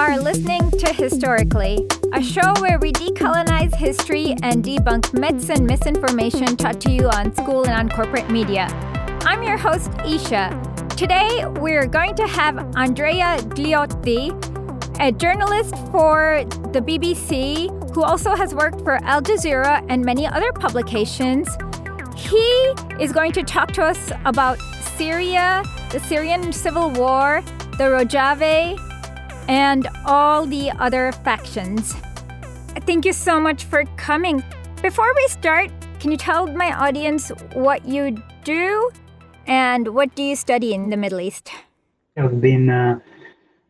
are listening to Historicly, a show where we decolonize history and debunk myths and misinformation taught to you on school and on corporate media. I'm your host, Isha. Today, we're going to have Andrea Glioti, a journalist for the BBC who also has worked for Al Jazeera and many other publications. He is going to talk to us about Syria, the Syrian civil war, the Rojava, and all the other factions. Thank you so much for coming. Before we start, can you tell my audience what you do and what do you study in the Middle East? I've been uh,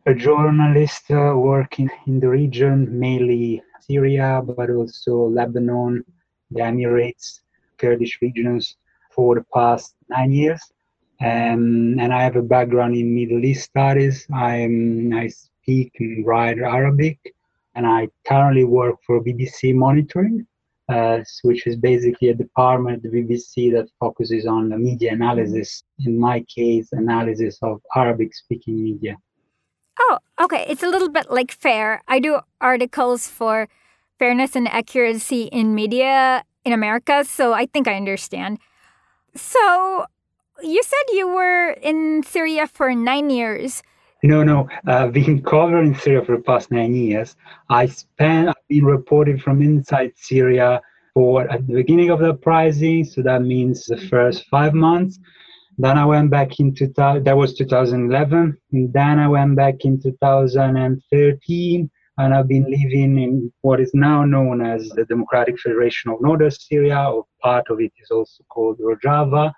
a journalist uh, working in the region, mainly Syria, but also Lebanon, the Emirates, Kurdish regions for the past nine years. Um, and I have a background in Middle East studies. I'm, I speak and write Arabic, and I currently work for BBC Monitoring, uh, which is basically a department at the BBC that focuses on media analysis. In my case, analysis of Arabic-speaking media. Oh, okay. It's a little bit like FAIR. I do articles for fairness and accuracy in media in America, so I think I understand. So, you said you were in Syria for nine years. No, no. Uh, been covering Syria for the past nine years. I spent, I've been reporting from inside Syria for at the beginning of the uprising, so that means the first five months. Then I went back in 2000, that was 2011. And then I went back in 2013, and I've been living in what is now known as the Democratic Federation of Northern Syria, or part of it is also called Rojava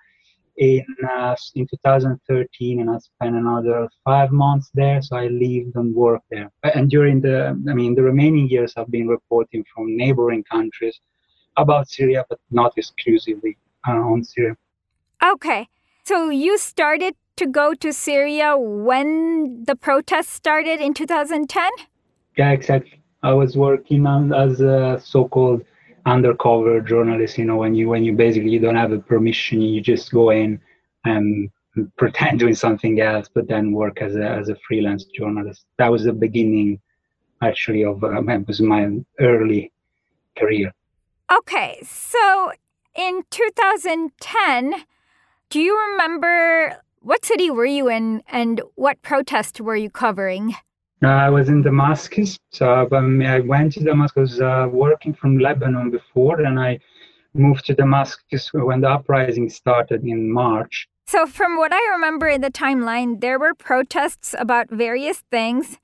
in uh, in 2013 and I spent another five months there. So I lived and worked there. And during the, I mean, the remaining years, I've been reporting from neighboring countries about Syria, but not exclusively uh, on Syria. Okay, so you started to go to Syria when the protests started in 2010. Yeah, exactly. I was working on as a so-called undercover journalist you know when you when you basically you don't have a permission you just go in and pretend doing something else but then work as a as a freelance journalist. That was the beginning actually of um, it was my early career. Okay so in 2010 do you remember what city were you in and what protest were you covering I was in Damascus. So I went to Damascus uh, working from Lebanon before, and I moved to Damascus when the uprising started in March. So, from what I remember in the timeline, there were protests about various things.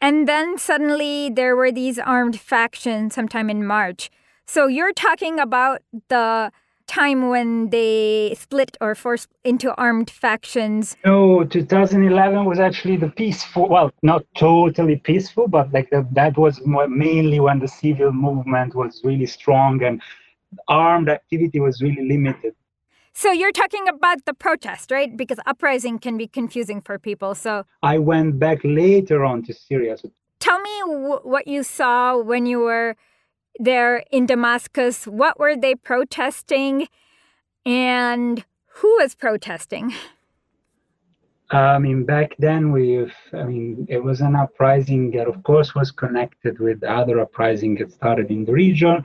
And then suddenly there were these armed factions sometime in March. So, you're talking about the time when they split or forced into armed factions? No, 2011 was actually the peaceful, well, not totally peaceful, but like the, that was mainly when the civil movement was really strong and armed activity was really limited. So you're talking about the protest, right? Because uprising can be confusing for people. So I went back later on to Syria. So tell me w- what you saw when you were there in Damascus? What were they protesting? And who was protesting? Uh, I mean, back then we, I mean, it was an uprising that, of course, was connected with other uprising that started in the region.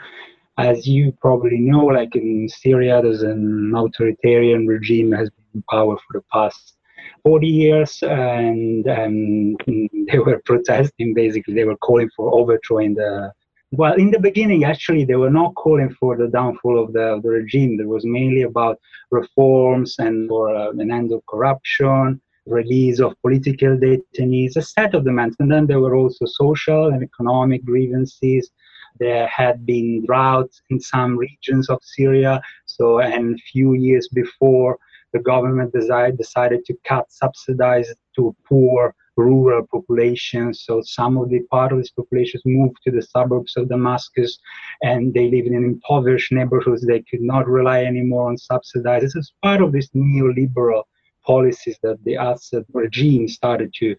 As you probably know, like in Syria, there's an authoritarian regime that has been in power for the past 40 years, and, um, and they were protesting. Basically, they were calling for overthrowing the well, in the beginning, actually, they were not calling for the downfall of the, of the regime. It was mainly about reforms and for uh, an end of corruption, release of political detainees, a set of demands. And then there were also social and economic grievances. There had been droughts in some regions of Syria. So, and few years before, the government decided, decided to cut subsidies to poor rural populations. So some of the part of these populations moved to the suburbs of Damascus and they live in impoverished neighborhoods. They could not rely anymore on subsidies. This is part of this neoliberal policies that the Assad regime started to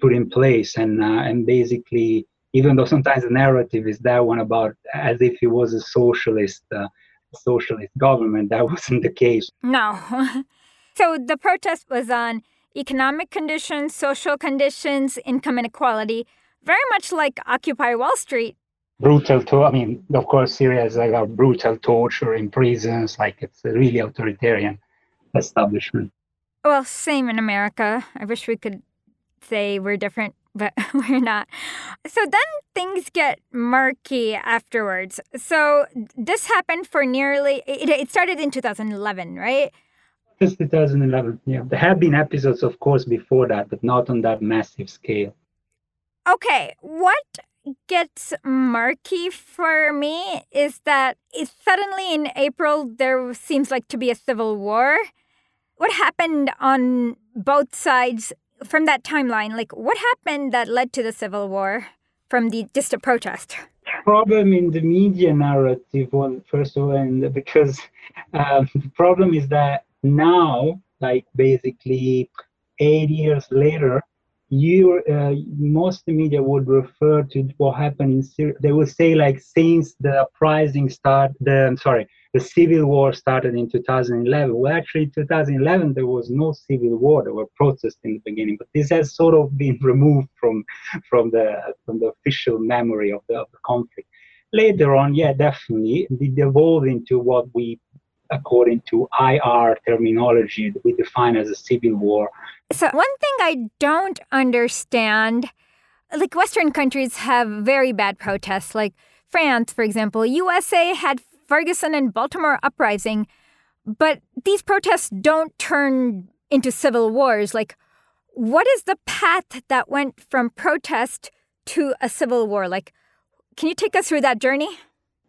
put in place. And, uh, and basically, even though sometimes the narrative is that one about as if it was a socialist, uh, socialist government, that wasn't the case. No. so the protest was on economic conditions, social conditions, income inequality. very much like Occupy Wall Street. Brutal, to I mean, of course, Syria is like a brutal torture in prisons, like it's a really authoritarian establishment. Well, same in America. I wish we could say we're different, but we're not. So then things get murky afterwards. So this happened for nearly, it, it started in 2011, right? Just 2011, yeah. There have been episodes, of course, before that, but not on that massive scale. Okay, what gets murky for me is that it, suddenly in April there seems like to be a civil war. What happened on both sides from that timeline? Like, what happened that led to the civil war from the just a protest? Problem in the media narrative, well, first of all, and because um, the problem is that now, like basically eight years later, you uh, most media would refer to what happened in Syria. They would say like since the uprising start, the I'm sorry, the civil war started in 2011. Well, actually, 2011 there was no civil war. There were protests in the beginning, but this has sort of been removed from from the from the official memory of the, of the conflict. Later on, yeah, definitely, it evolved into what we according to IR terminology, we define as a civil war. So, one thing I don't understand like Western countries have very bad protests, like France, for example. USA had Ferguson and Baltimore uprising, but these protests don't turn into civil wars. Like, what is the path that went from protest to a civil war? Like, can you take us through that journey?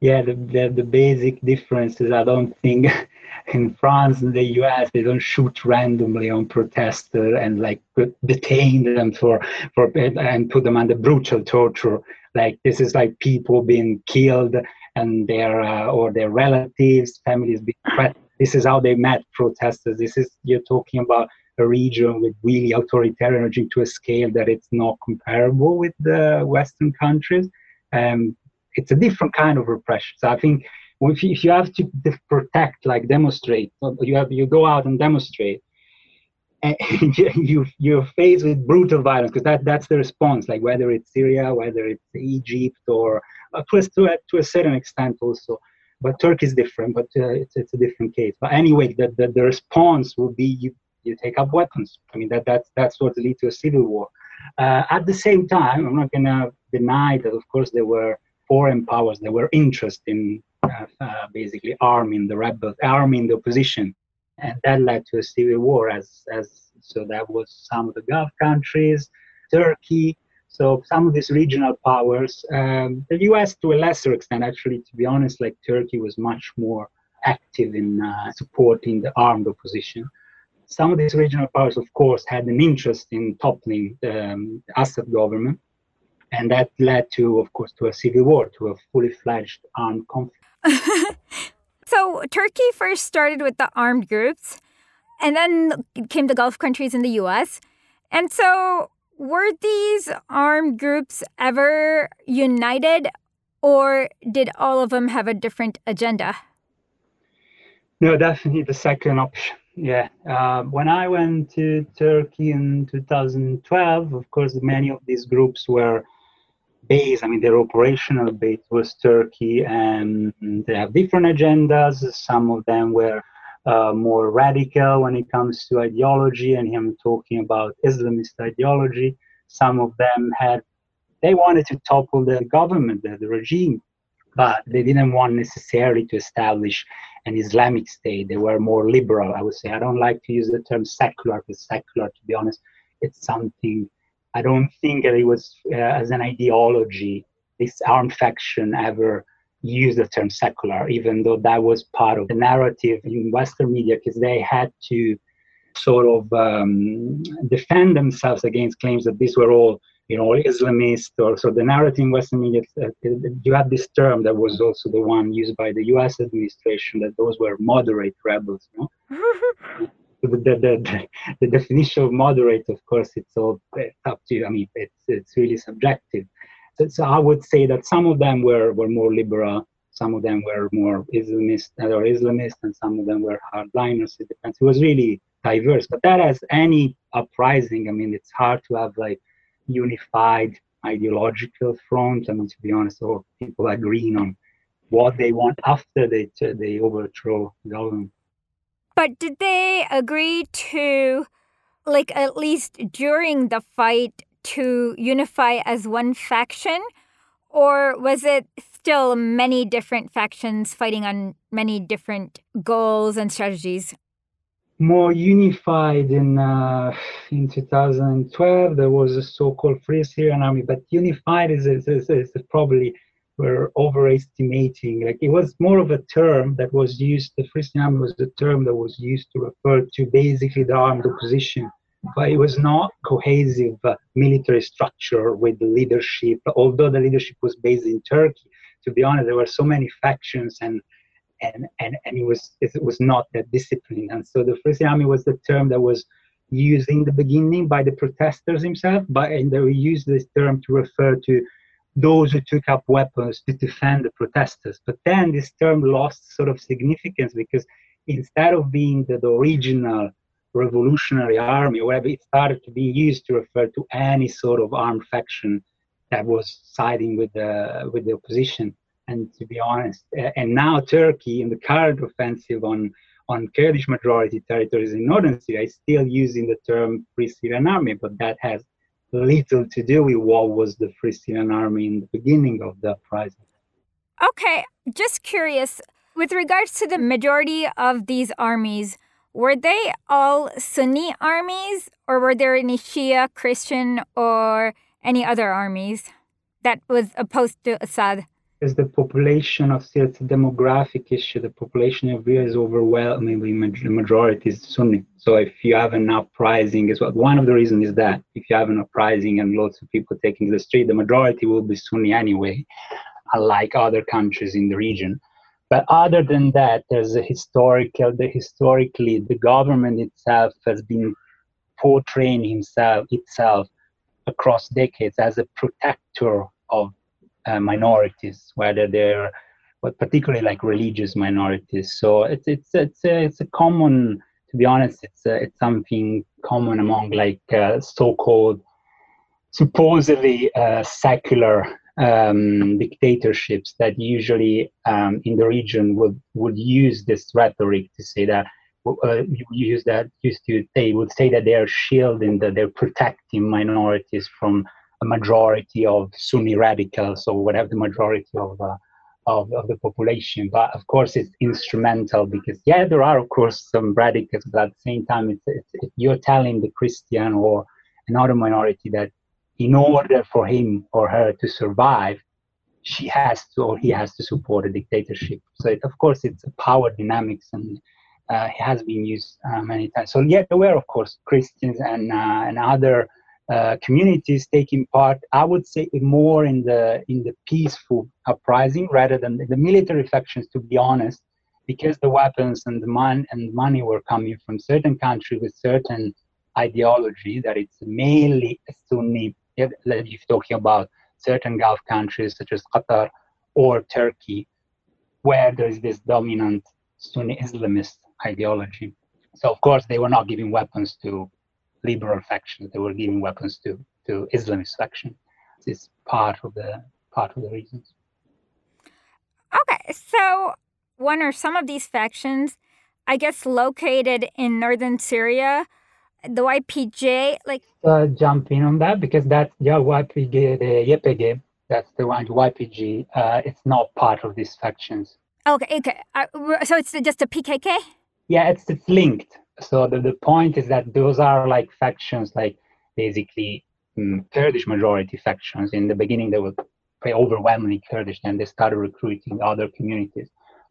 Yeah, the, the, the basic difference is I don't think in France and the US they don't shoot randomly on protesters and like detain them for for and put them under brutal torture. Like this is like people being killed and their uh, or their relatives, families being threatened. This is how they met protesters. This is you're talking about a region with really authoritarian regime to a scale that it's not comparable with the Western countries. Um, it's a different kind of repression. So I think if you, if you have to protect, like demonstrate, you have you go out and demonstrate, and you you're faced with brutal violence because that that's the response. Like whether it's Syria, whether it's Egypt, or uh, to, a, to a certain extent also. But Turkey is different, but uh, it's it's a different case. But anyway, the, the, the response will be you you take up weapons. I mean that that's that's what lead to a civil war. Uh, at the same time, I'm not gonna deny that of course there were foreign powers that were interested in uh, uh, basically arming the rebels, arming the opposition, and that led to a civil war. As as so that was some of the Gulf countries, Turkey. So some of these regional powers, um, the U.S. to a lesser extent, actually, to be honest, like Turkey was much more active in uh, supporting the armed opposition. Some of these regional powers, of course, had an interest in toppling um, the Assad government, and that led to, of course, to a civil war, to a fully fledged armed conflict. so Turkey first started with the armed groups, and then came the Gulf countries in the U.S. And so, were these armed groups ever united, or did all of them have a different agenda? No, definitely the second option. Yeah. Uh, when I went to Turkey in 2012, of course, many of these groups were base, I mean, their operational base was Turkey, and they have different agendas. Some of them were uh, more radical when it comes to ideology, and I'm talking about Islamist ideology. Some of them had, they wanted to topple the government, the, the regime, but they didn't want necessarily to establish an Islamic state. They were more liberal, I would say. I don't like to use the term secular, because secular, to be honest, it's something I don't think that it was uh, as an ideology this armed faction ever used the term secular, even though that was part of the narrative in Western media, because they had to sort of um, defend themselves against claims that these were all, you know, Islamist. Or so the narrative in Western media, uh, you had this term that was also the one used by the U.S. administration that those were moderate rebels. You know? the, the, the, definition of moderate, of course, it's all up to, you. I mean, it's, it's really subjective. So, so, I would say that some of them were, were more liberal, some of them were more Islamist uh, or Islamist, and some of them were hardliners. It depends. It was really diverse. But that as any uprising, I mean, it's hard to have like unified ideological front. I mean, to be honest, all people agreeing on what they want after they they overthrow government. But did they agree to, like, at least during the fight, to unify as one faction? Or was it still many different factions fighting on many different goals and strategies? More unified in uh, in 2012, there was a so-called Free Syrian Army, but unified is, is, is, is probably we're overestimating. Like it was more of a term that was used. The Free Syrian Army was the term that was used to refer to basically the armed opposition but it was not cohesive military structure with the leadership. Although the leadership was based in Turkey, to be honest, there were so many factions and and and, and it was it was not that disciplined. And so the Free Army was the term that was used in the beginning by the protesters himself, but and they used this term to refer to those who took up weapons to defend the protesters. But then this term lost sort of significance because instead of being the, the original revolutionary army, whatever, it started to be used to refer to any sort of armed faction that was siding with the with the opposition. And to be honest, and now Turkey in the current offensive on on Kurdish majority territories in northern Syria is still using the term Free Syrian Army, but that has little to do with what was the Syrian Army in the beginning of the uprising. Okay, just curious with regards to the majority of these armies were they all Sunni armies, or were there any Shia, Christian, or any other armies that was opposed to Assad? As the population of Syria, it's a demographic issue. The population of Syria is overwhelmingly the majority is Sunni. So if you have an uprising, as well, one of the reasons is that if you have an uprising and lots of people taking the street, the majority will be Sunni anyway, unlike other countries in the region. But other than that, there's a historical, the historically, the government itself has been portraying himself itself across decades as a protector of uh, minorities, whether they're, but particularly like religious minorities. So it's it's it's a, it's a common, to be honest, it's a, it's something common among like uh, so-called supposedly uh, secular um, dictatorships that usually um, in the region would, would use this rhetoric to say that uh, use that used to they would say that they are shielding that they're protecting minorities from a majority of Sunni radicals or whatever the majority of, uh, of, of the population. But of course, it's instrumental because yeah, there are of course some radicals, but at the same time, it's, it's, you're telling the Christian or another minority that in order for him or her to survive, she has to or he has to support a dictatorship. So it, of course it's a power dynamics and uh, it has been used uh, many times. So yet there were of course Christians and uh, and other uh, communities taking part. I would say more in the in the peaceful uprising rather than the, the military factions. To be honest, because the weapons and the man and money were coming from certain countries with certain ideology that it's mainly Sunni if you're talking about certain Gulf countries such as Qatar or Turkey, where there is this dominant Sunni Islamist ideology. So of course they were not giving weapons to liberal factions; they were giving weapons to to Islamist faction. This is part of the part of the reasons. Okay, so one or some of these factions, I guess, located in northern Syria the YPJ, like uh, jump in on that because that's yeah YPG, the YPG, that's the one YPG. Uh, it's not part of these factions. Okay, okay. Uh, so it's just a PKK. Yeah, it's it's linked. So the, the point is that those are like factions, like basically um, Kurdish majority factions. In the beginning, they were overwhelmingly Kurdish, and they started recruiting other communities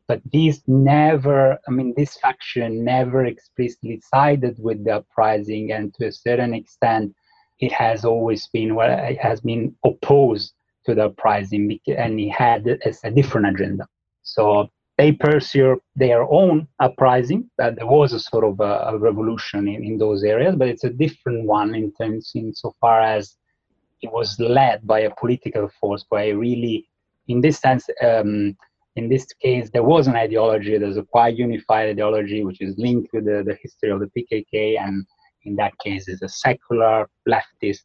but these never i mean this faction never explicitly sided with the uprising and to a certain extent it has always been well it has been opposed to the uprising and it had a different agenda so they pursue their own uprising that there was a sort of a, a revolution in, in those areas but it's a different one in terms insofar as it was led by a political force by a really in this sense um, in this case, there was an ideology, there's a quite unified ideology which is linked with the, the history of the PKK, and in that case, is a secular leftist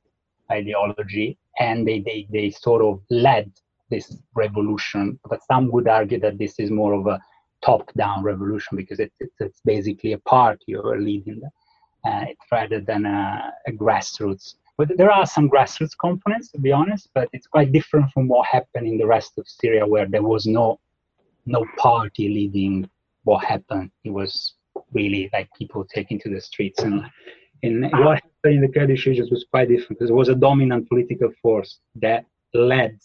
ideology, and they, they, they sort of led this revolution. But some would argue that this is more of a top-down revolution because it's, it's, it's basically a party you're leading, uh, rather than a, a grassroots. But there are some grassroots components, to be honest, but it's quite different from what happened in the rest of Syria, where there was no no party leading what happened. It was really like people taking to the streets and in what happened in the Kurdish regions was quite different because it was a dominant political force that led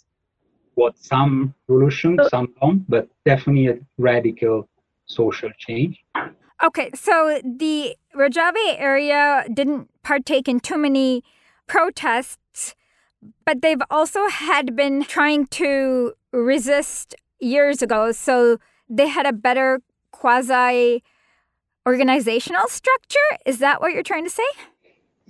what some revolution, some don't, but definitely a radical social change. Okay, so the Rojava area didn't partake in too many protests, but they've also had been trying to resist years ago. So they had a better quasi organizational structure. Is that what you're trying to say?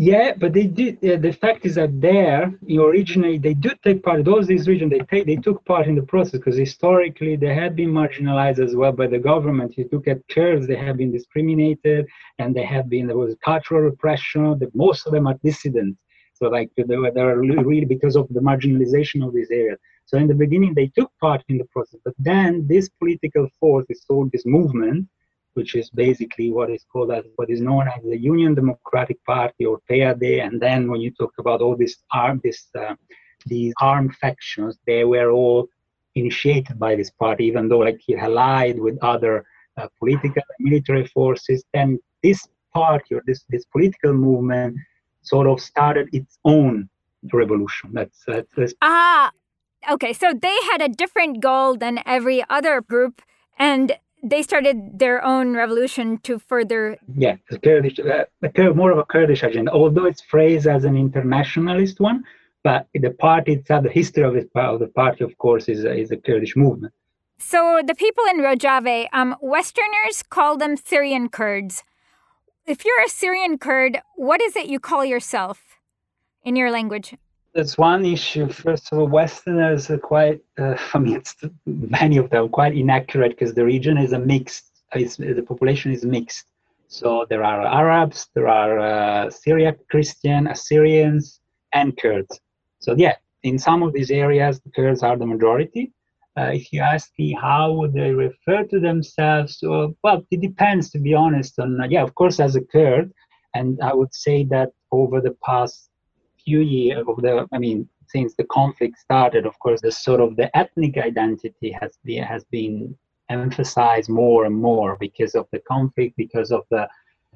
Yeah, but they did. Uh, the fact is that there, originally, they do take part. Those these regions, they take, they took part in the process because historically they had been marginalized as well by the government. You look at Kurds, they have been discriminated, and they have been there was cultural repression. Most of them are dissidents. So like they were, they were really because of the marginalization of these areas. So in the beginning, they took part in the process, but then this political force, this, this movement, which is basically what is called as what is known as the Union Democratic Party or PYD. And then when you talk about all this arm, this uh, these armed factions, they were all initiated by this party, even though like he allied with other uh, political and military forces. And this party or this this political movement sort of started its own revolution. That's, that's, that's ah. Okay, so they had a different goal than every other group, and they started their own revolution to further. Yeah, the Kurdish, uh, more of a Kurdish agenda, although it's phrased as an internationalist one. But the party itself, the history of, it, of the party, of course, is, is a Kurdish movement. So the people in Rojava, um, Westerners call them Syrian Kurds. If you're a Syrian Kurd, what is it you call yourself in your language? That's one issue. First of all, Westerners are quite, uh, I mean, many of them quite inaccurate because the region is a mixed, the population is mixed. So there are Arabs, there are uh, Syriac Christian, Assyrians, and Kurds. So yeah, in some of these areas, the Kurds are the majority. Uh, if you ask me how would they refer to themselves, well, well it depends, to be honest. On yeah, of course, as a Kurd, and I would say that over the past few years of the, I mean, since the conflict started, of course, the sort of the ethnic identity has been has been emphasized more and more because of the conflict, because of the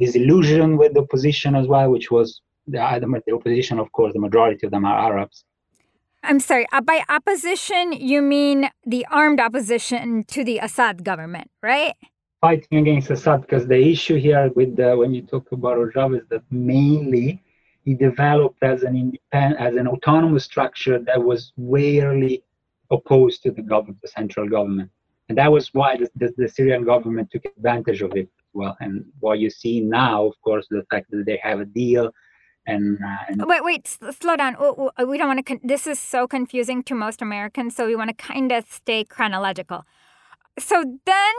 disillusion with the opposition as well, which was the, the opposition, of course, the majority of them are Arabs. I'm sorry, uh, by opposition, you mean the armed opposition to the Assad government, right? Fighting against Assad, because the issue here with the, when you talk about Rojava is that mainly he developed as an independent, as an autonomous structure that was rarely opposed to the government, the central government, and that was why the, the, the Syrian government took advantage of it as well. And what you see now, of course, the fact that they have a deal. And, uh, and wait, wait, slow down. We don't want to. Con- this is so confusing to most Americans, so we want to kind of stay chronological. So then,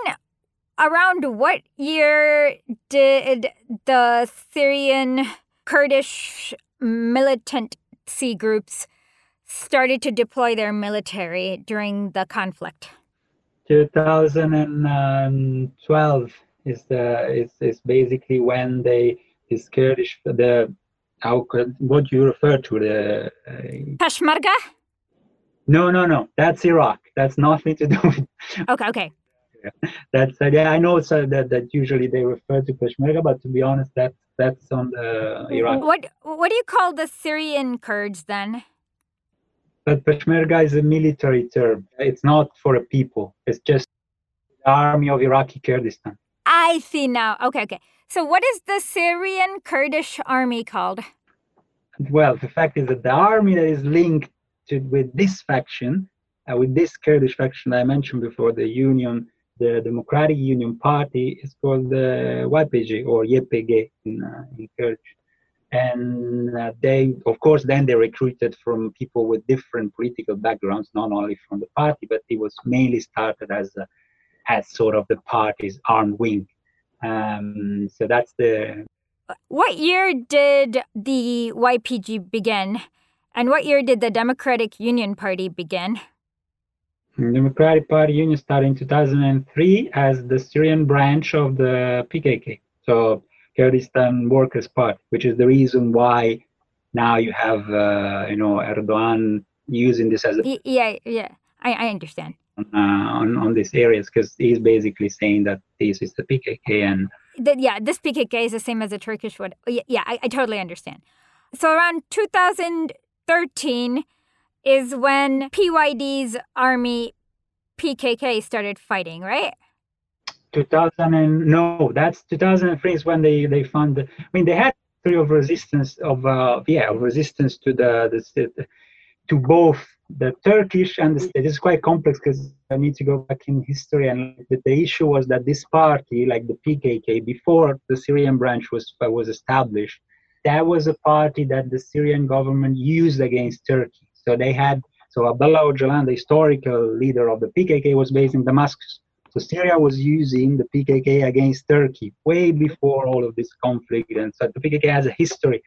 around what year did the Syrian Kurdish militancy groups started to deploy their military during the conflict? 2012 is the is, is basically when they this Kurdish the how what you refer to the uh, Peshmerga? No, no, no. That's Iraq. That's nothing to do with. Okay, okay. That's uh, yeah. I know uh, that that usually they refer to Peshmerga, but to be honest, that's that's on the Iraq. What what do you call the Syrian Kurds then? But Peshmerga is a military term. It's not for a people. It's just the army of Iraqi Kurdistan. I see now. Okay, okay. So what is the Syrian Kurdish army called? Well, the fact is that the army that is linked to with this faction, uh, with this Kurdish faction I mentioned before, the Union the Democratic Union Party is called the YPG or YPG in, uh, in Kurdish. And uh, they, of course, then they recruited from people with different political backgrounds, not only from the party, but it was mainly started as a, as sort of the party's armed wing. Um, so that's the. What year did the YPG begin? And what year did the Democratic Union Party begin? The Democratic Party Union started in 2003 as the Syrian branch of the PKK, so Kurdistan Workers' Party, which is the reason why now you have, uh, you know, Erdogan using this as a yeah, yeah, I, I understand uh, on on these areas because he's basically saying that this is the PKK and the, yeah, this PKK is the same as the Turkish one. Yeah, yeah I, I totally understand. So around 2013 is when PYD's army PKK started fighting, right? 2000 and no, that's 2003 is when they they found. I mean, they had three of resistance of uh, yeah of resistance to the, the to both the Turkish and the state. It's quite complex because I need to go back in history. And the, the, issue was that this party, like the PKK, before the Syrian branch was was established, that was a party that the Syrian government used against Turkey. So they had so Abdullah Öcalan, the historical leader of the PKK, was based in Damascus. So Syria was using the PKK against Turkey way before all of this conflict, and so the PKK has a history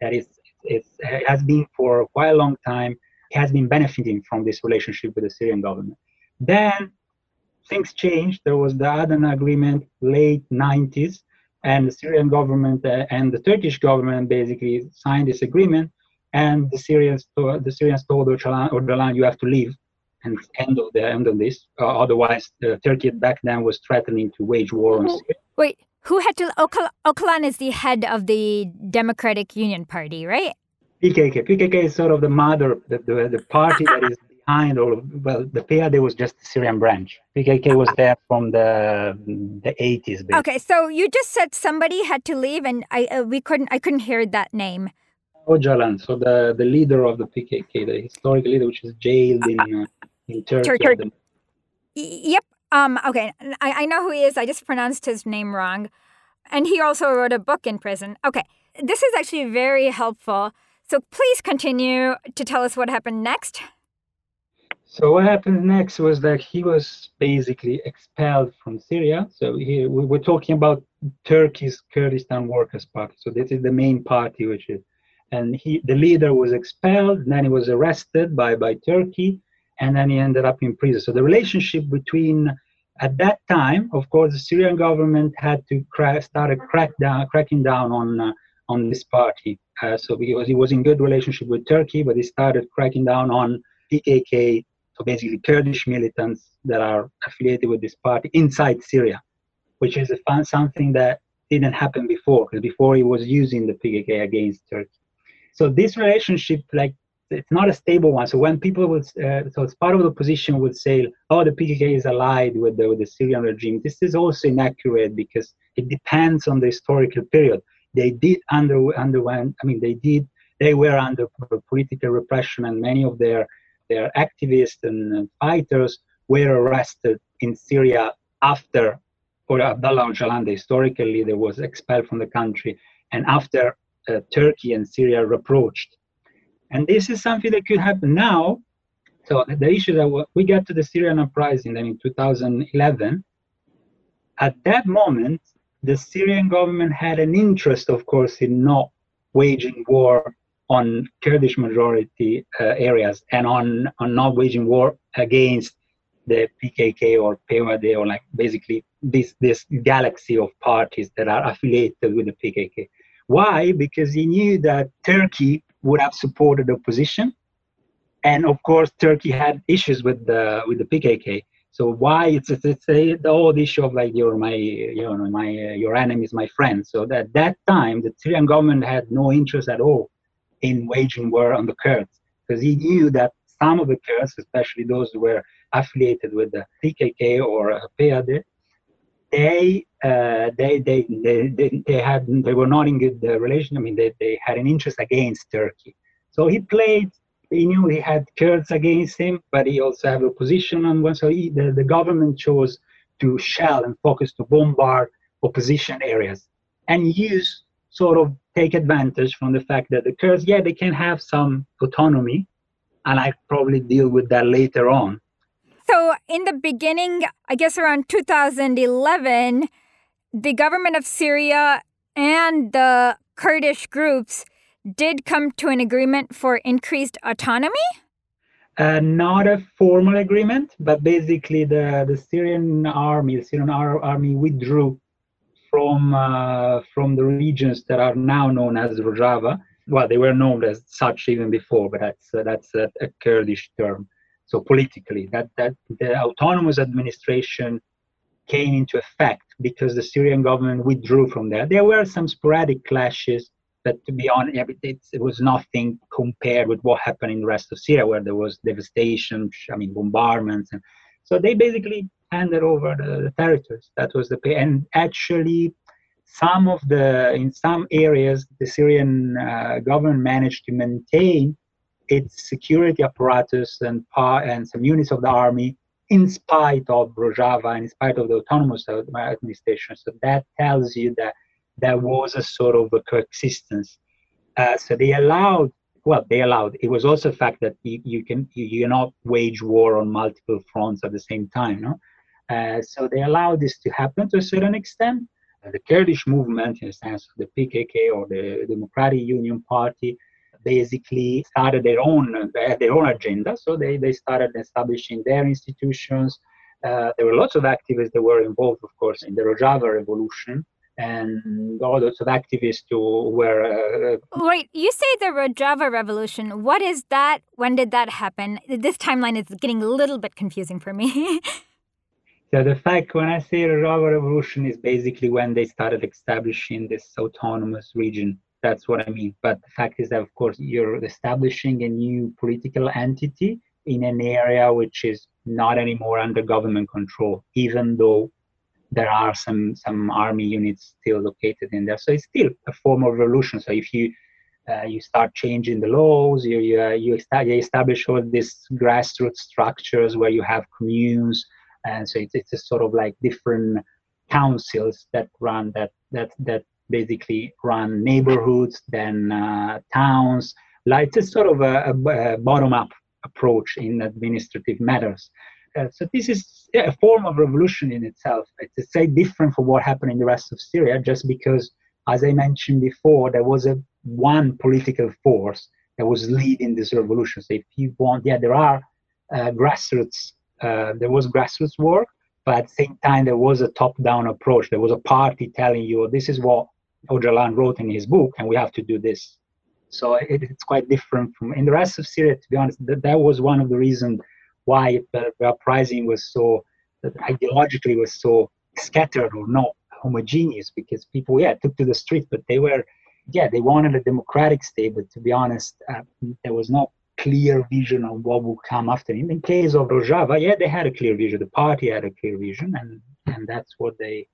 that is it has been for quite a long time has been benefiting from this relationship with the Syrian government. Then things changed. There was the Adana agreement, late 90s, and the Syrian government uh, and the Turkish government basically signed this agreement. And the Syrians, told, the Syrians told Öcalan, you have to leave and end of the end of this. Uh, otherwise, uh, Turkey back then was threatening to wage war on Syria. Wait, who had to? Öcalan is the head of the Democratic Union Party, right? PKK. PKK is sort of the mother, the, the, the party that is behind all of, well, the PYD was just the Syrian branch. PKK was there from the the 80s. Basically. Okay, so you just said somebody had to leave, and I uh, we couldn't I couldn't hear that name. Öcalan, so the, the leader of the PKK, the historic leader, which is jailed in uh, in Turkey. Tur- the... Yep. Um. Okay. I, I know who he is. I just pronounced his name wrong, and he also wrote a book in prison. Okay. This is actually very helpful so please continue to tell us what happened next. So what happened next was that he was basically expelled from Syria. So here we were talking about Turkey's Kurdistan Workers' Party. So this is the main party, which is, and he, the leader was expelled. Then he was arrested by by Turkey, and then he ended up in prison. So the relationship between at that time, of course, the Syrian government had to crack, started crack down, cracking down on uh, on this party. Uh, so because he was in good relationship with Turkey, but he started cracking down on PKK, so basically Kurdish militants that are affiliated with this party inside Syria, which is a, something that didn't happen before, because before he was using the PKK against Turkey. So this relationship, like it's not a stable one. So when people would, uh, so it's part of the opposition would say, oh, the PKK is allied with the, with the Syrian regime. This is also inaccurate because it depends on the historical period they did under underwent. I mean, they did. They were under political repression, and many of their their activists and fighters were arrested in Syria after, or Abdullah Öcalan, the historical leader, was expelled from the country, and after Turkey and Syria approached. And this is something that could happen now. So the issue that we got to the Syrian uprising then in 2011. At that moment, the Syrian government had an interest, of course, in not waging war on Kurdish majority uh, areas and on, on not waging war against the PKK or PYD or like basically this this galaxy of parties that are affiliated with the PKK. Why? Because he knew that Turkey would have supported the opposition, and of course Turkey had issues with the with the PKK. So why it's it's, it's a, the old issue of like you're my you know my uh, your enemy is my friend. So at that time the Syrian government had no interest at all in waging war on the Kurds because he knew that some of the Kurds, especially those who were affiliated with the PKK or uh, they, uh, they, they, they, they, they, had, they were not in good uh, relation. I mean, they, they had an interest against Turkey. So he played he knew he had Kurds against him, but he also had opposition on one. So he, the, the government chose to shell and focus to bombard opposition areas and use sort of take advantage from the fact that the Kurds, yeah, they can have some autonomy, and I probably deal with that later on. So in the beginning, I guess around 2011, the government of Syria and the Kurdish groups did come to an agreement for increased autonomy? Uh, not a formal agreement, but basically the, the Syrian army, the Syrian ar- army withdrew from uh, from the regions that are now known as Rojava. Well, they were known as such even before, but that's uh, that's a, a, Kurdish term. So politically, that that the autonomous administration came into effect because the Syrian government withdrew from there. There were some sporadic clashes but to be honest, it, it, was nothing compared with what happened in the rest of Syria, where there was devastation, I mean, bombardments. And so they basically handed over the, the territories. That was the pay. And actually, some of the, in some areas, the Syrian uh, government managed to maintain its security apparatus and, and some units of the army in spite of Rojava and in spite of the autonomous administration. So that tells you that there was a sort of a coexistence. Uh, so they allowed, well, they allowed. It was also a fact that you, you can you, cannot wage war on multiple fronts at the same time. No, uh, so they allowed this to happen to a certain extent. Uh, the Kurdish movement, in the sense the PKK or the Democratic Union Party, basically started their own their own agenda. So they they started establishing their institutions. Uh, there were lots of activists that were involved, of course, in the Rojava revolution and all of activists who were. Uh, Wait, you say the Rojava Revolution. What is that? When did that happen? This timeline is getting a little bit confusing for me. so the fact when I say Rojava Revolution is basically when they started establishing this autonomous region. That's what I mean. But the fact is that, of course, you're establishing a new political entity in an area which is not anymore under government control, even though there are some some army units still located in there. So it's still a form of revolution. So if you uh, you start changing the laws, you you, uh, you, establish all these grassroots structures where you have communes, and so it's, it's a sort of like different councils that run that that that basically run neighborhoods, then uh, towns. Like it's a sort of a, a, bottom-up approach in administrative matters. Uh, so this is a form of revolution in itself. It's very different from what happened in the rest of Syria, just because, as I mentioned before, there was a one political force that was leading this revolution. So if you want, yeah, there are uh, grassroots. Uh, there was grassroots work, but at the same time, there was a top-down approach. There was a party telling you, "This is what Öcalan wrote in his book, and we have to do this." So it, it's quite different from in the rest of Syria. To be honest, that, that was one of the reasons why the, the uprising was so ideologically was so scattered or not homogeneous because people yeah took to the street but they were yeah they wanted a democratic state but to be honest uh, there was no clear vision of what would come after in the case of rojava yeah they had a clear vision the party had a clear vision and and that's what they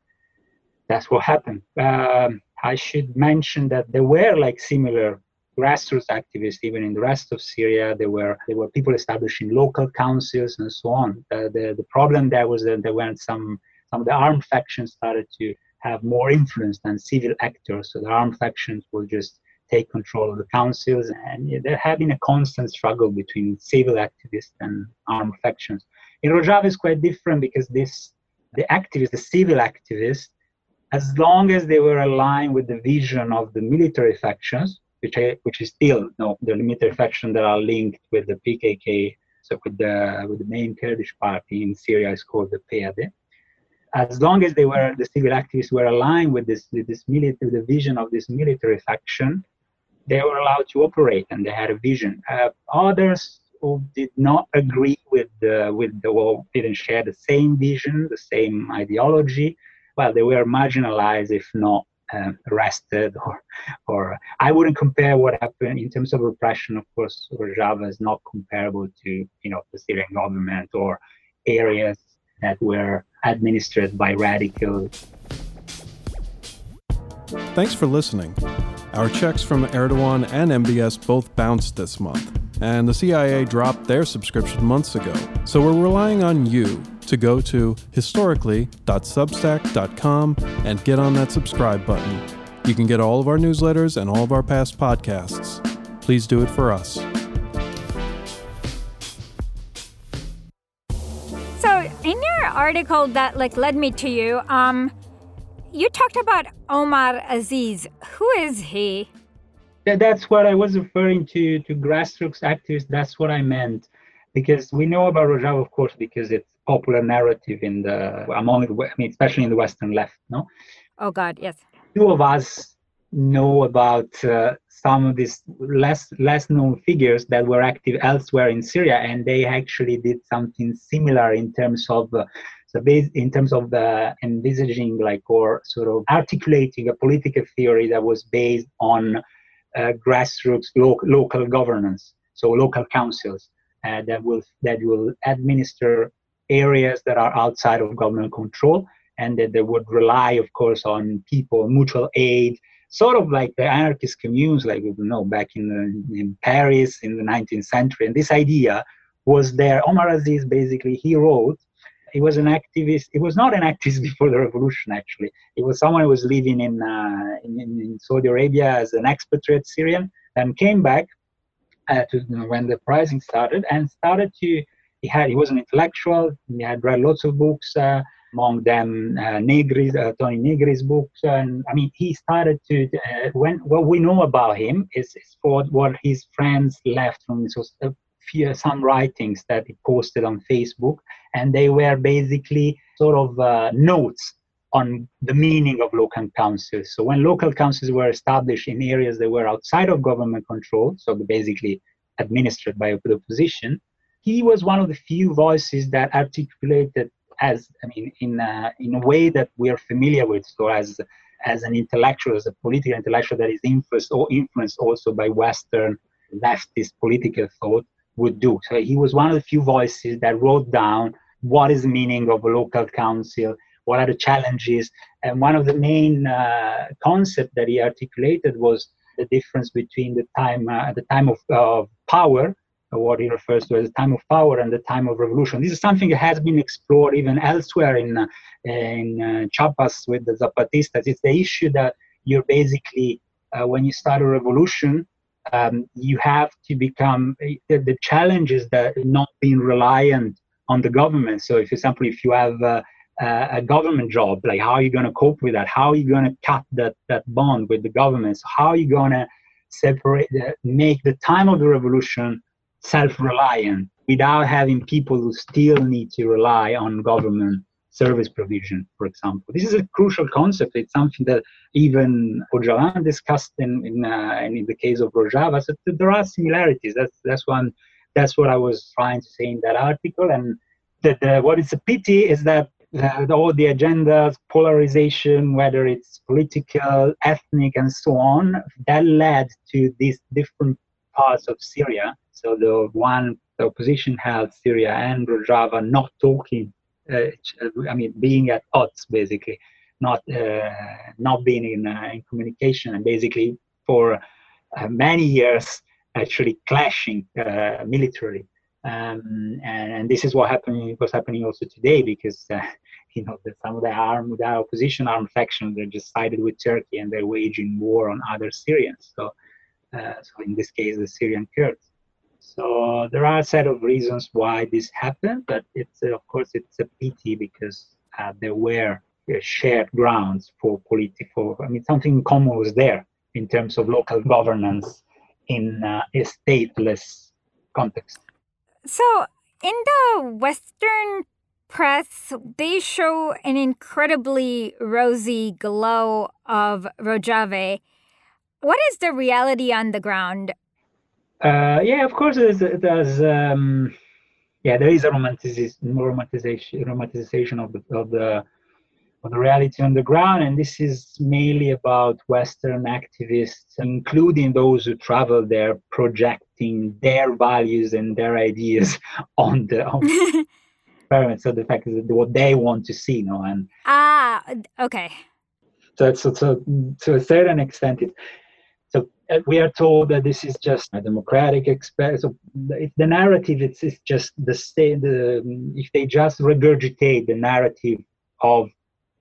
that's what happened um, i should mention that there were like similar grassroots activists, even in the rest of Syria. There were there were people establishing local councils and so on. Uh, the the problem there was that there weren't some some of the armed factions started to have more influence than civil actors. So the armed factions will just take control of the councils, and there had been a constant struggle between civil activists and armed factions. In Rojava, it's quite different because this the activists, the civil activists, as long as they were aligned with the vision of the military factions, which I, which is still you know, the military faction that are linked with the PKK, so with the with the main Kurdish party in Syria is called the PYD. As long as they were the civil activists were aligned with this with this military the vision of this military faction, they were allowed to operate and they had a vision. Uh, others who did not agree with the with the didn't share the same vision, the same ideology, well, they were marginalized, if not um, arrested or or I wouldn't compare what happened in terms of repression. Of course, Rojava is not comparable to you know the Syrian government or areas that were administered by radicals. Thanks for listening. Our checks from Erdogan and MBS both bounced this month, and the CIA dropped their subscription months ago. So we're relying on you to go to historically.substack.com and get on that subscribe button. You can get all of our newsletters and all of our past podcasts. Please do it for us. So, in your article that like led me to you, um, you talked about Omar Aziz. Who is he? that's what I was referring to to grassroots activists. That's what I meant, because we know about Rojava, of course, because it's popular narrative in the among the, I mean, especially in the Western left. No. Oh God, yes. Two of us know about uh, some of these less less known figures that were active elsewhere in Syria, and they actually did something similar in terms of. Uh, so based in terms of the envisaging like or sort of articulating a political theory that was based on uh, grassroots lo- local governance so local councils uh, that will that will administer areas that are outside of government control and that they would rely of course on people mutual aid sort of like the anarchist communes, like you know, back in the, in Paris in the 19th century. And this idea was there. Omar Aziz basically he wrote. He was an activist. He was not an activist before the revolution. Actually, he was someone who was living in, uh, in, in Saudi Arabia as an expatriate Syrian, and came back uh, to when the uprising started and started to. He had. He was an intellectual. He had read lots of books. Uh, among them uh, Negri's, uh, Toni Negri's books. And I mean, he started to, uh, when what we know about him is, is for what his friends left from a few, some writings that he posted on Facebook. And they were basically sort of uh, notes on the meaning of local councils. So when local councils were established in areas that were outside of government control, so basically administered by the opposition, he was one of the few voices that articulated as I mean in a, in a way that we are familiar with. So as as an intellectual, as a political intellectual that is influenced or influenced also by Western leftist political thought would do. So he was one of the few voices that wrote down what is the meaning of a local council, what are the challenges, and one of the main uh, concepts that he articulated was the difference between the time uh, the time of, of power what he refers to as the time of power and the time of revolution. This is something that has been explored even elsewhere in uh, in uh, Chiapas with the Zapatistas. It's the issue that you're basically uh, when you start a revolution, um, you have to become uh, the, the challenge is that not being reliant on the government. So, if, for example, if you have uh, a government job, like how are you going to cope with that? How are you going to cut that that bond with the government? So how are you going to separate, make the time of the revolution self-reliant without having people who still need to rely on government service provision, for example. This is a crucial concept. It's something that even Öcalan discussed in, in, uh, in the case of Rojava. So there are similarities. That's, that's, one, that's what I was trying to say in that article. And that uh, what is a pity is that all the agendas, polarization, whether it's political, ethnic, and so on, that led to these different parts of Syria so the one, the opposition held Syria and Rojava not talking, uh, I mean, being at odds basically, not uh, not being in, uh, in communication, and basically for uh, many years actually clashing uh, militarily. Um, and, and, this is what happening was happening also today because uh, you know the, some of the armed the opposition armed factions they just sided with Turkey and they're waging war on other Syrians. So, so in this case, the Syrian Kurds. So there are a set of reasons why this happened, but it's uh, of course it's a pity because uh, there were uh, shared grounds for political. I mean, something common was there in terms of local governance in uh, a stateless context. So in the Western press, they show an incredibly rosy glow of Rojava. What is the reality on the ground? Uh, yeah, of course, there's, there's um, yeah, there is a romanticization, romanticization, romanticization of the of the of the reality on the ground, and this is mainly about Western activists, including those who travel there, projecting their values and their ideas on the on experiment. So the fact is that what they want to see, you know, and ah, okay. So, so, so to a certain extent, it, Uh, we are told that this is just a democratic experience. So the narrative it's, it's just the state, the, um, if they just regurgitate the narrative of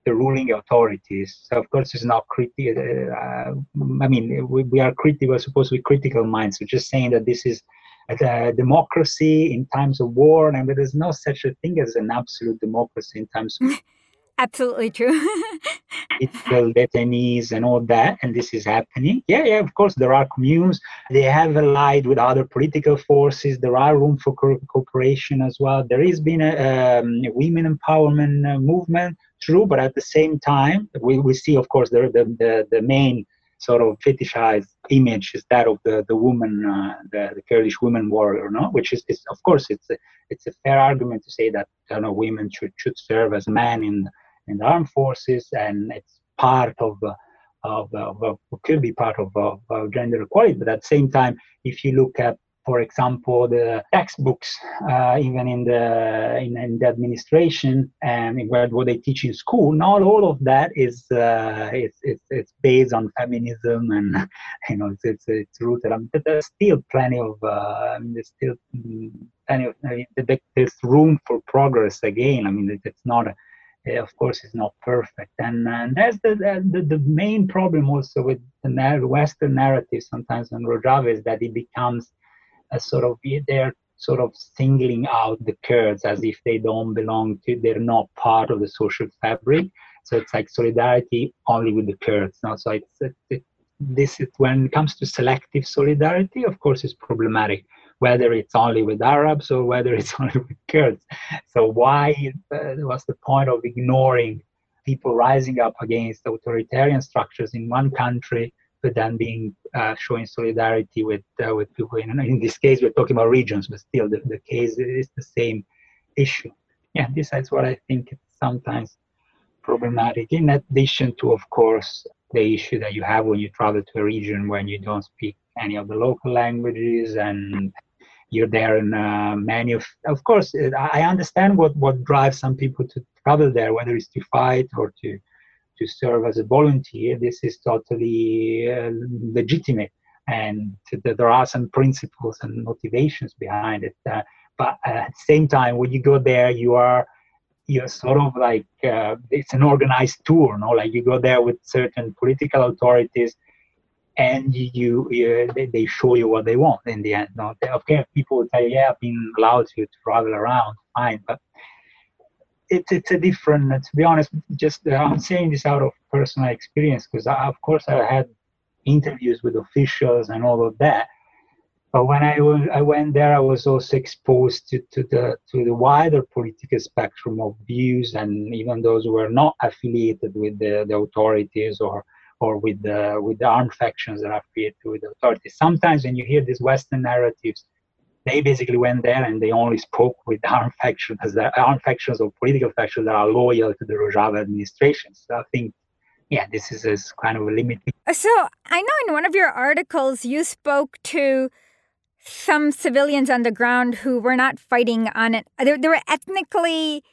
the ruling authorities, so of course it's not critical. Uh, uh, I mean, we, we are critical, we're supposed to be critical minds. We're just saying that this is a democracy in times of war, and there is no such a thing as an absolute democracy in times. Of- Absolutely true. political detainees and all that, and this is happening. Yeah, yeah, of course, there are communes. They have allied with other political forces. There are room for co- cooperation as well. There has been a, um, a women empowerment uh, movement, true, but at the same time, we, we see, of course, the, the, the, the main sort of fetishized image is that of the the woman, uh, the, the Kurdish woman warrior, no? Which is, is of course it's a, it's a fair argument to say that you know women should should serve as men in in the armed forces, and it's part of of, of, of could be part of, of, of gender equality. But at the same time, if you look at for example, the textbooks, uh, even in the in, in, the administration and what, what they teach in school, not all of that is uh, it's, it's, it's based on feminism and you know it's it's, it's rooted. I mean, there's still plenty of uh, there's still mm, plenty of I mean, there's room for progress. Again, I mean, it's not. A, Uh, of course, it's not perfect, and, and that's the, uh, the the main problem also with the Western narrative sometimes on Rojava is that it becomes a sort of they're sort of singling out the Kurds as if they don't belong to, they're not part of the social fabric. So it's like solidarity only with the Kurds. Now, so it's, it, it, this is when it comes to selective solidarity, of course, it's problematic whether it's only with Arabs or whether it's only with Kurds. So why was the point of ignoring people rising up against authoritarian structures in one country but then being uh, showing solidarity with uh, with people. In, in this case, we're talking about regions, but still, the, the case is the same issue. Yeah, this is what I think sometimes problematic. In addition to, of course, the issue that you have when you travel to a region when you don't speak any of the local languages and you're there in uh, many of of course i understand what what drives some people to travel there whether it's to fight or to to serve as a volunteer, this is totally uh, legitimate. And there are some principles and motivations behind it. Uh, but at the same time, when you go there, you are you're sort of like uh, it's an organized tour, no? Like you go there with certain political authorities, and you, you they, show you what they want in the end. No, okay, people will you, yeah, I've been allowed to travel around, fine, but it's it's a different. To be honest, just uh, I'm saying this out of personal experience because of course I had interviews with officials and all of that. But when I, I went there, I was also exposed to, to the to the wider political spectrum of views, and even those who were not affiliated with the, the authorities or or with the with the armed factions that are affiliated with the authorities. Sometimes when you hear these Western narratives they basically went there and they only spoke with armed factions, armed factions or political factions that are loyal to the Rojava administration. So I think, yeah, this is, is kind of a limit. Uh, so I know in one of your articles you spoke to some civilians on the ground who were not fighting on it. They, they were ethnically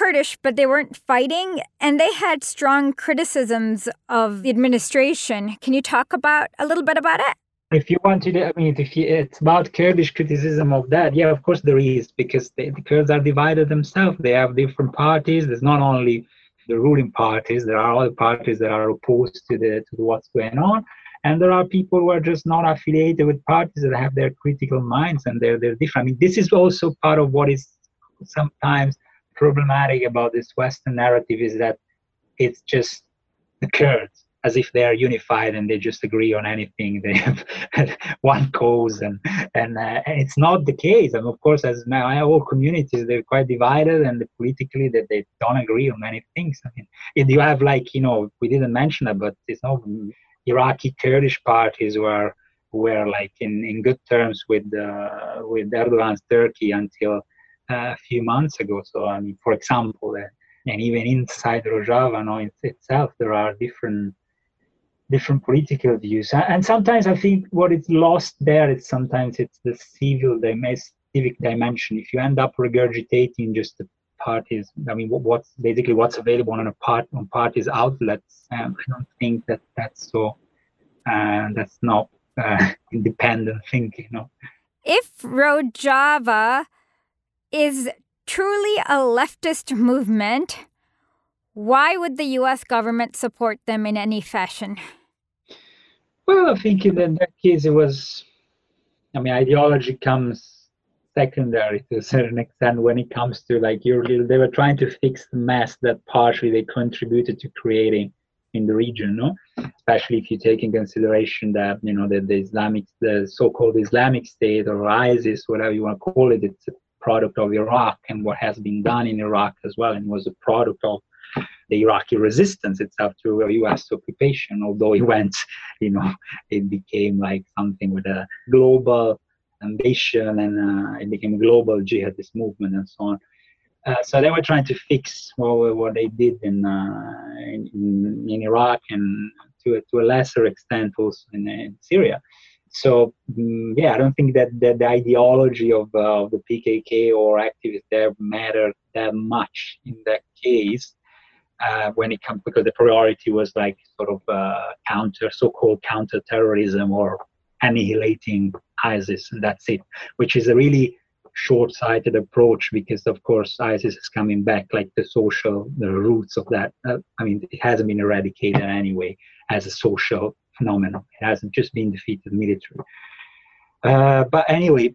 Kurdish, but they weren't fighting, and they had strong criticisms of the administration. Can you talk about a little bit about it? if you wanted, I mean, if you, it's about Kurdish criticism of that, yeah, of course there is, because the, the Kurds are divided themselves. They have different parties. There's not only the ruling parties, there are other parties that are opposed to the to what's going on, and there are people who are just not affiliated with parties that have their critical minds and they're they're different. I mean, this is also part of what is sometimes problematic about this Western narrative is that it's just the Kurds as if they are unified and they just agree on anything. They have one cause, and and, uh, and it's not the case. And of course, as now all communities, they're quite divided, and politically that they don't agree on many things. I mean, you have like you know we didn't mention it, but it's no Iraqi Kurdish parties were were like in, in good terms with uh, with Erdogan's Turkey until a few months ago. So I mean, for example. Uh, and even inside Rojava no, itself, there are different different political views. And sometimes I think what is lost there is sometimes it's the civil, the civic dimension. If you end up regurgitating just the parties, I mean, what's basically what's available on a part on parties outlets, um, I don't think that that's so. And uh, that's not uh, independent thinking. No. If Rojava is truly a leftist movement, why would the US government support them in any fashion? Well, I think in that case it was. I mean, ideology comes secondary to a certain extent when it comes to like your they were trying to fix the mess that partially they contributed to creating in the region no especially if you take in consideration that you know that the islamic the so-called islamic state or isis whatever you want to call it it's a product of iraq and what has been done in iraq as well and was a product of the Iraqi resistance itself to U.S. occupation. Although it went, you know, it became like something with a global ambition and uh, it became a global jihadist movement and so on. Uh, so they were trying to fix what, what they did in, uh, in, in Iraq and to a, to a lesser extent also in, in Syria. So um, yeah, I don't think that, that the ideology of, uh, of the PKK or activists there mattered that much in that case. Uh, when it comes because the priority was like sort of uh, counter so-called counter-terrorism or annihilating ISIS, and that's it, which is a really short-sighted approach because of course ISIS is coming back like the social the roots of that uh, I mean it hasn't been eradicated anyway as a social phenomenon it hasn't just been defeated militarily uh, but anyway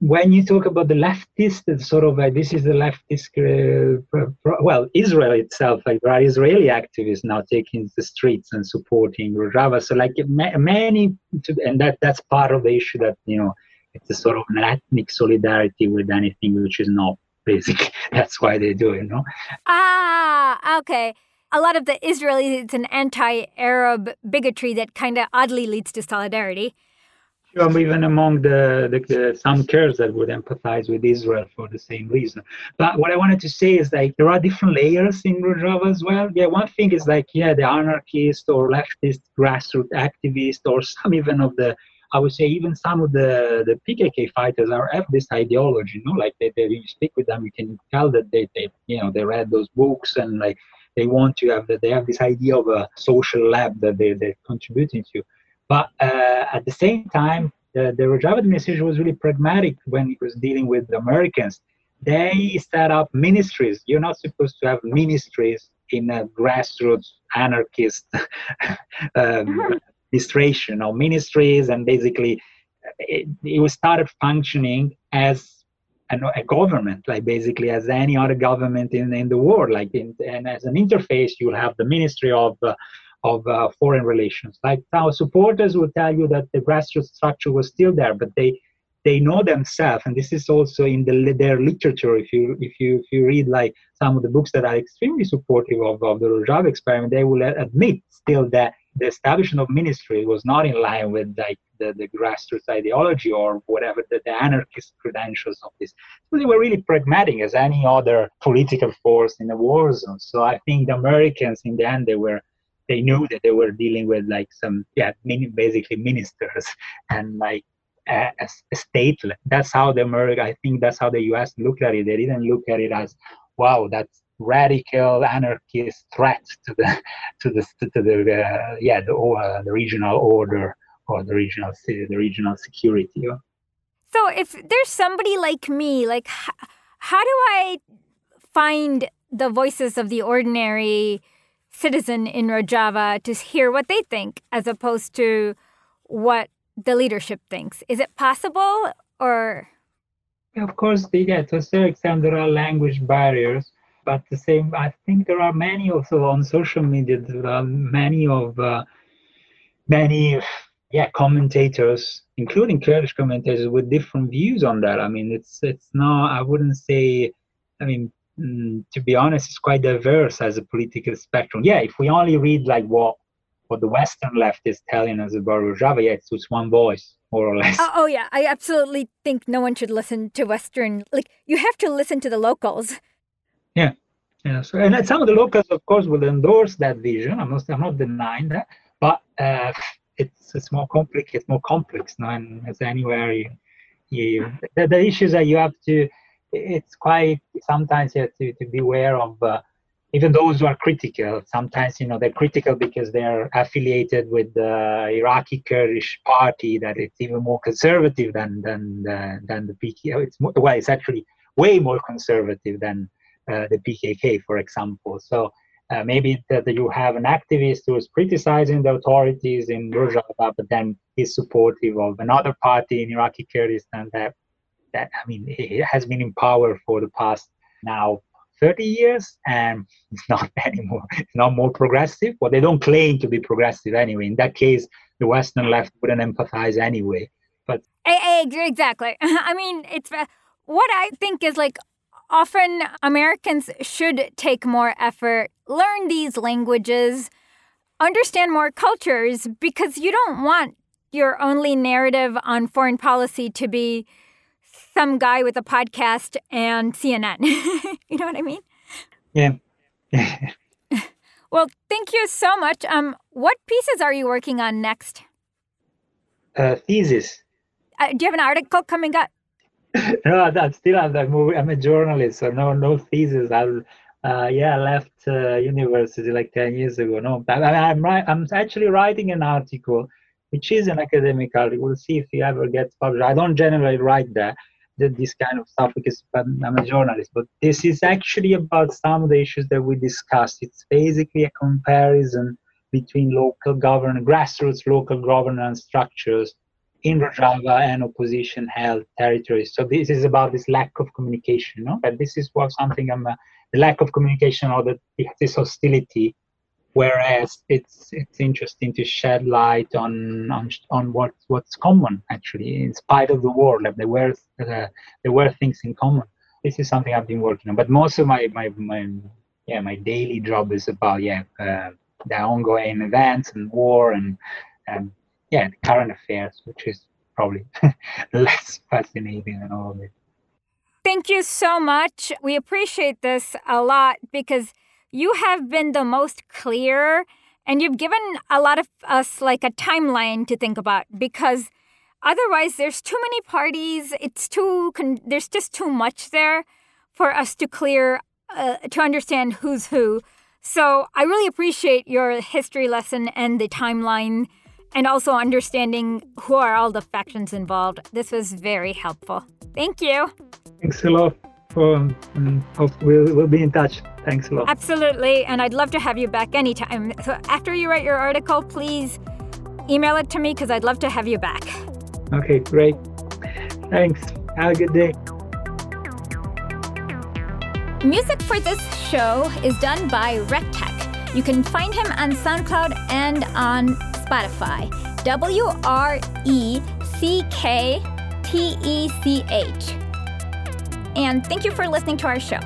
when you talk about the leftist, sort of this is the leftist. Uh, well, Israel itself, like there are Israeli activists now taking the streets and supporting Rojava. So, like many, and that that's part of the issue that you know it's a sort of an ethnic solidarity with anything which is not basic. That's why they do it, you know. Ah, okay. A lot of the Israelis, it's an anti-Arab bigotry that kind of oddly leads to solidarity Sure, even among the, the, the, some Kurds that would empathize with Israel for the same reason. But what I wanted to say is like there are different layers in Rojava as well. Yeah, one thing is like yeah, the anarchist or leftist grassroots activist or some even of the I would say even some of the, the PKK fighters are have this ideology, you know, like they, they you speak with them, you can tell that they, they you know they read those books and like they want to have that they have this idea of a social lab that they, they're contributing to. But uh, at the same time, the, the Rojava administration was really pragmatic when it was dealing with the Americans. They set up ministries. You're not supposed to have ministries in a grassroots anarchist um, administration or ministries, and basically it, it was started functioning as an, a government, like basically as any other government in, in the world. Like in, and as an interface, you'll have the Ministry of uh, of uh, foreign relations. Like our supporters will tell you that the grassroots structure was still there, but they they know themselves, and this is also in the, their literature. If you if you if you read like some of the books that are extremely supportive of, of the Rojava experiment, they will admit still that the establishment of ministry was not in line with like the, the grassroots ideology or whatever the, the anarchist credentials of this. So they were really pragmatic as any other political force in a war zone. So I think the Americans in the end they were they knew that they were dealing with like some yeah basically ministers and like a, a state that's how the america i think that's how the us looked at it they didn't look at it as wow that's radical anarchist threat to the to the to the uh, yeah the uh, the regional order or the regional the regional security so if there's somebody like me like how do i find the voices of the ordinary citizen in Rojava to hear what they think as opposed to what the leadership thinks. Is it possible or? Of course, yeah, to a certain extent, there are language barriers. But the same, I think there are many also on social media. There are many of uh, many, yeah, commentators, including Kurdish commentators, with different views on that. I mean, it's it's not. I wouldn't say. I mean, mm, to be honest, it's quite diverse as a political spectrum. Yeah, if we only read like what what the Western left is telling us about Rojava, yeah, it's just one voice, more or less. Oh, oh, yeah, I absolutely think no one should listen to Western. Like, you have to listen to the locals. Yeah, yeah. So, and some of the locals, of course, will endorse that vision. I'm not, I'm not denying that, but uh, it's it's more complicated, more complex and as anywhere you, you the, the issues that you have to it's quite sometimes you have to, to be aware of uh, even those who are critical. Sometimes you know they're critical because they're affiliated with the Iraqi Kurdish party that it's even more conservative than than the, than the PKK. It's more, well, it's actually way more conservative than uh, the PKK, for example. So. Uh, maybe that you have an activist who is criticizing the authorities in Rojava, but then is supportive of another party in Iraqi Kurdistan that that I mean it has been in power for the past now 30 years and it's not anymore it's not more progressive but they don't claim to be progressive anyway in that case the western left wouldn't empathize anyway but exactly i mean it's uh, what i think is like often americans should take more effort learn these languages understand more cultures because you don't want your only narrative on foreign policy to be some guy with a podcast and CNN. you know what I mean? Yeah. well, thank you so much. Um, what pieces are you working on next? Uh, thesis. Uh, do you have an article coming up? No, I'm still I'm, I'm a journalist, so no, no thesis. I, uh, yeah, I left uh, university like ten years ago. No, I, I'm I'm actually writing an article, which is an academic article. We'll see if it ever gets published. I don't generally write that, that this kind of stuff because I'm a journalist. But this is actually about some of the issues that we discussed. It's basically a comparison between local governance, grassroots local governance structures in Rojava and opposition held territories. So this is about this lack of communication. No? But this is what something I'm, uh, the lack of communication or the, this hostility whereas it's it's interesting to shed light on on, on what what's common actually in spite of the war like there were uh, there were things in common this is something i've been working on but most of my my, my yeah my daily job is about yeah uh, the ongoing events and war and and yeah current affairs which is probably less fascinating than all of it. Thank you so much. We appreciate this a lot because you have been the most clear and you've given a lot of us like a timeline to think about because otherwise there's too many parties it's too con- there's just too much there for us to clear uh, to understand who's who. So i really appreciate your history lesson and the timeline and also understanding who are all the factions involved this was very helpful thank you thanks a lot for um, we'll, we'll be in touch Thanks a lot. Absolutely. And I'd love to have you back anytime. So after you write your article, please email it to me because I'd love to have you back. Okay, great. Thanks. Have a good day. Music for this show is done by Wrecktech. You can find him on SoundCloud and on Spotify. W R E C K T E C H. And thank you for listening to our show.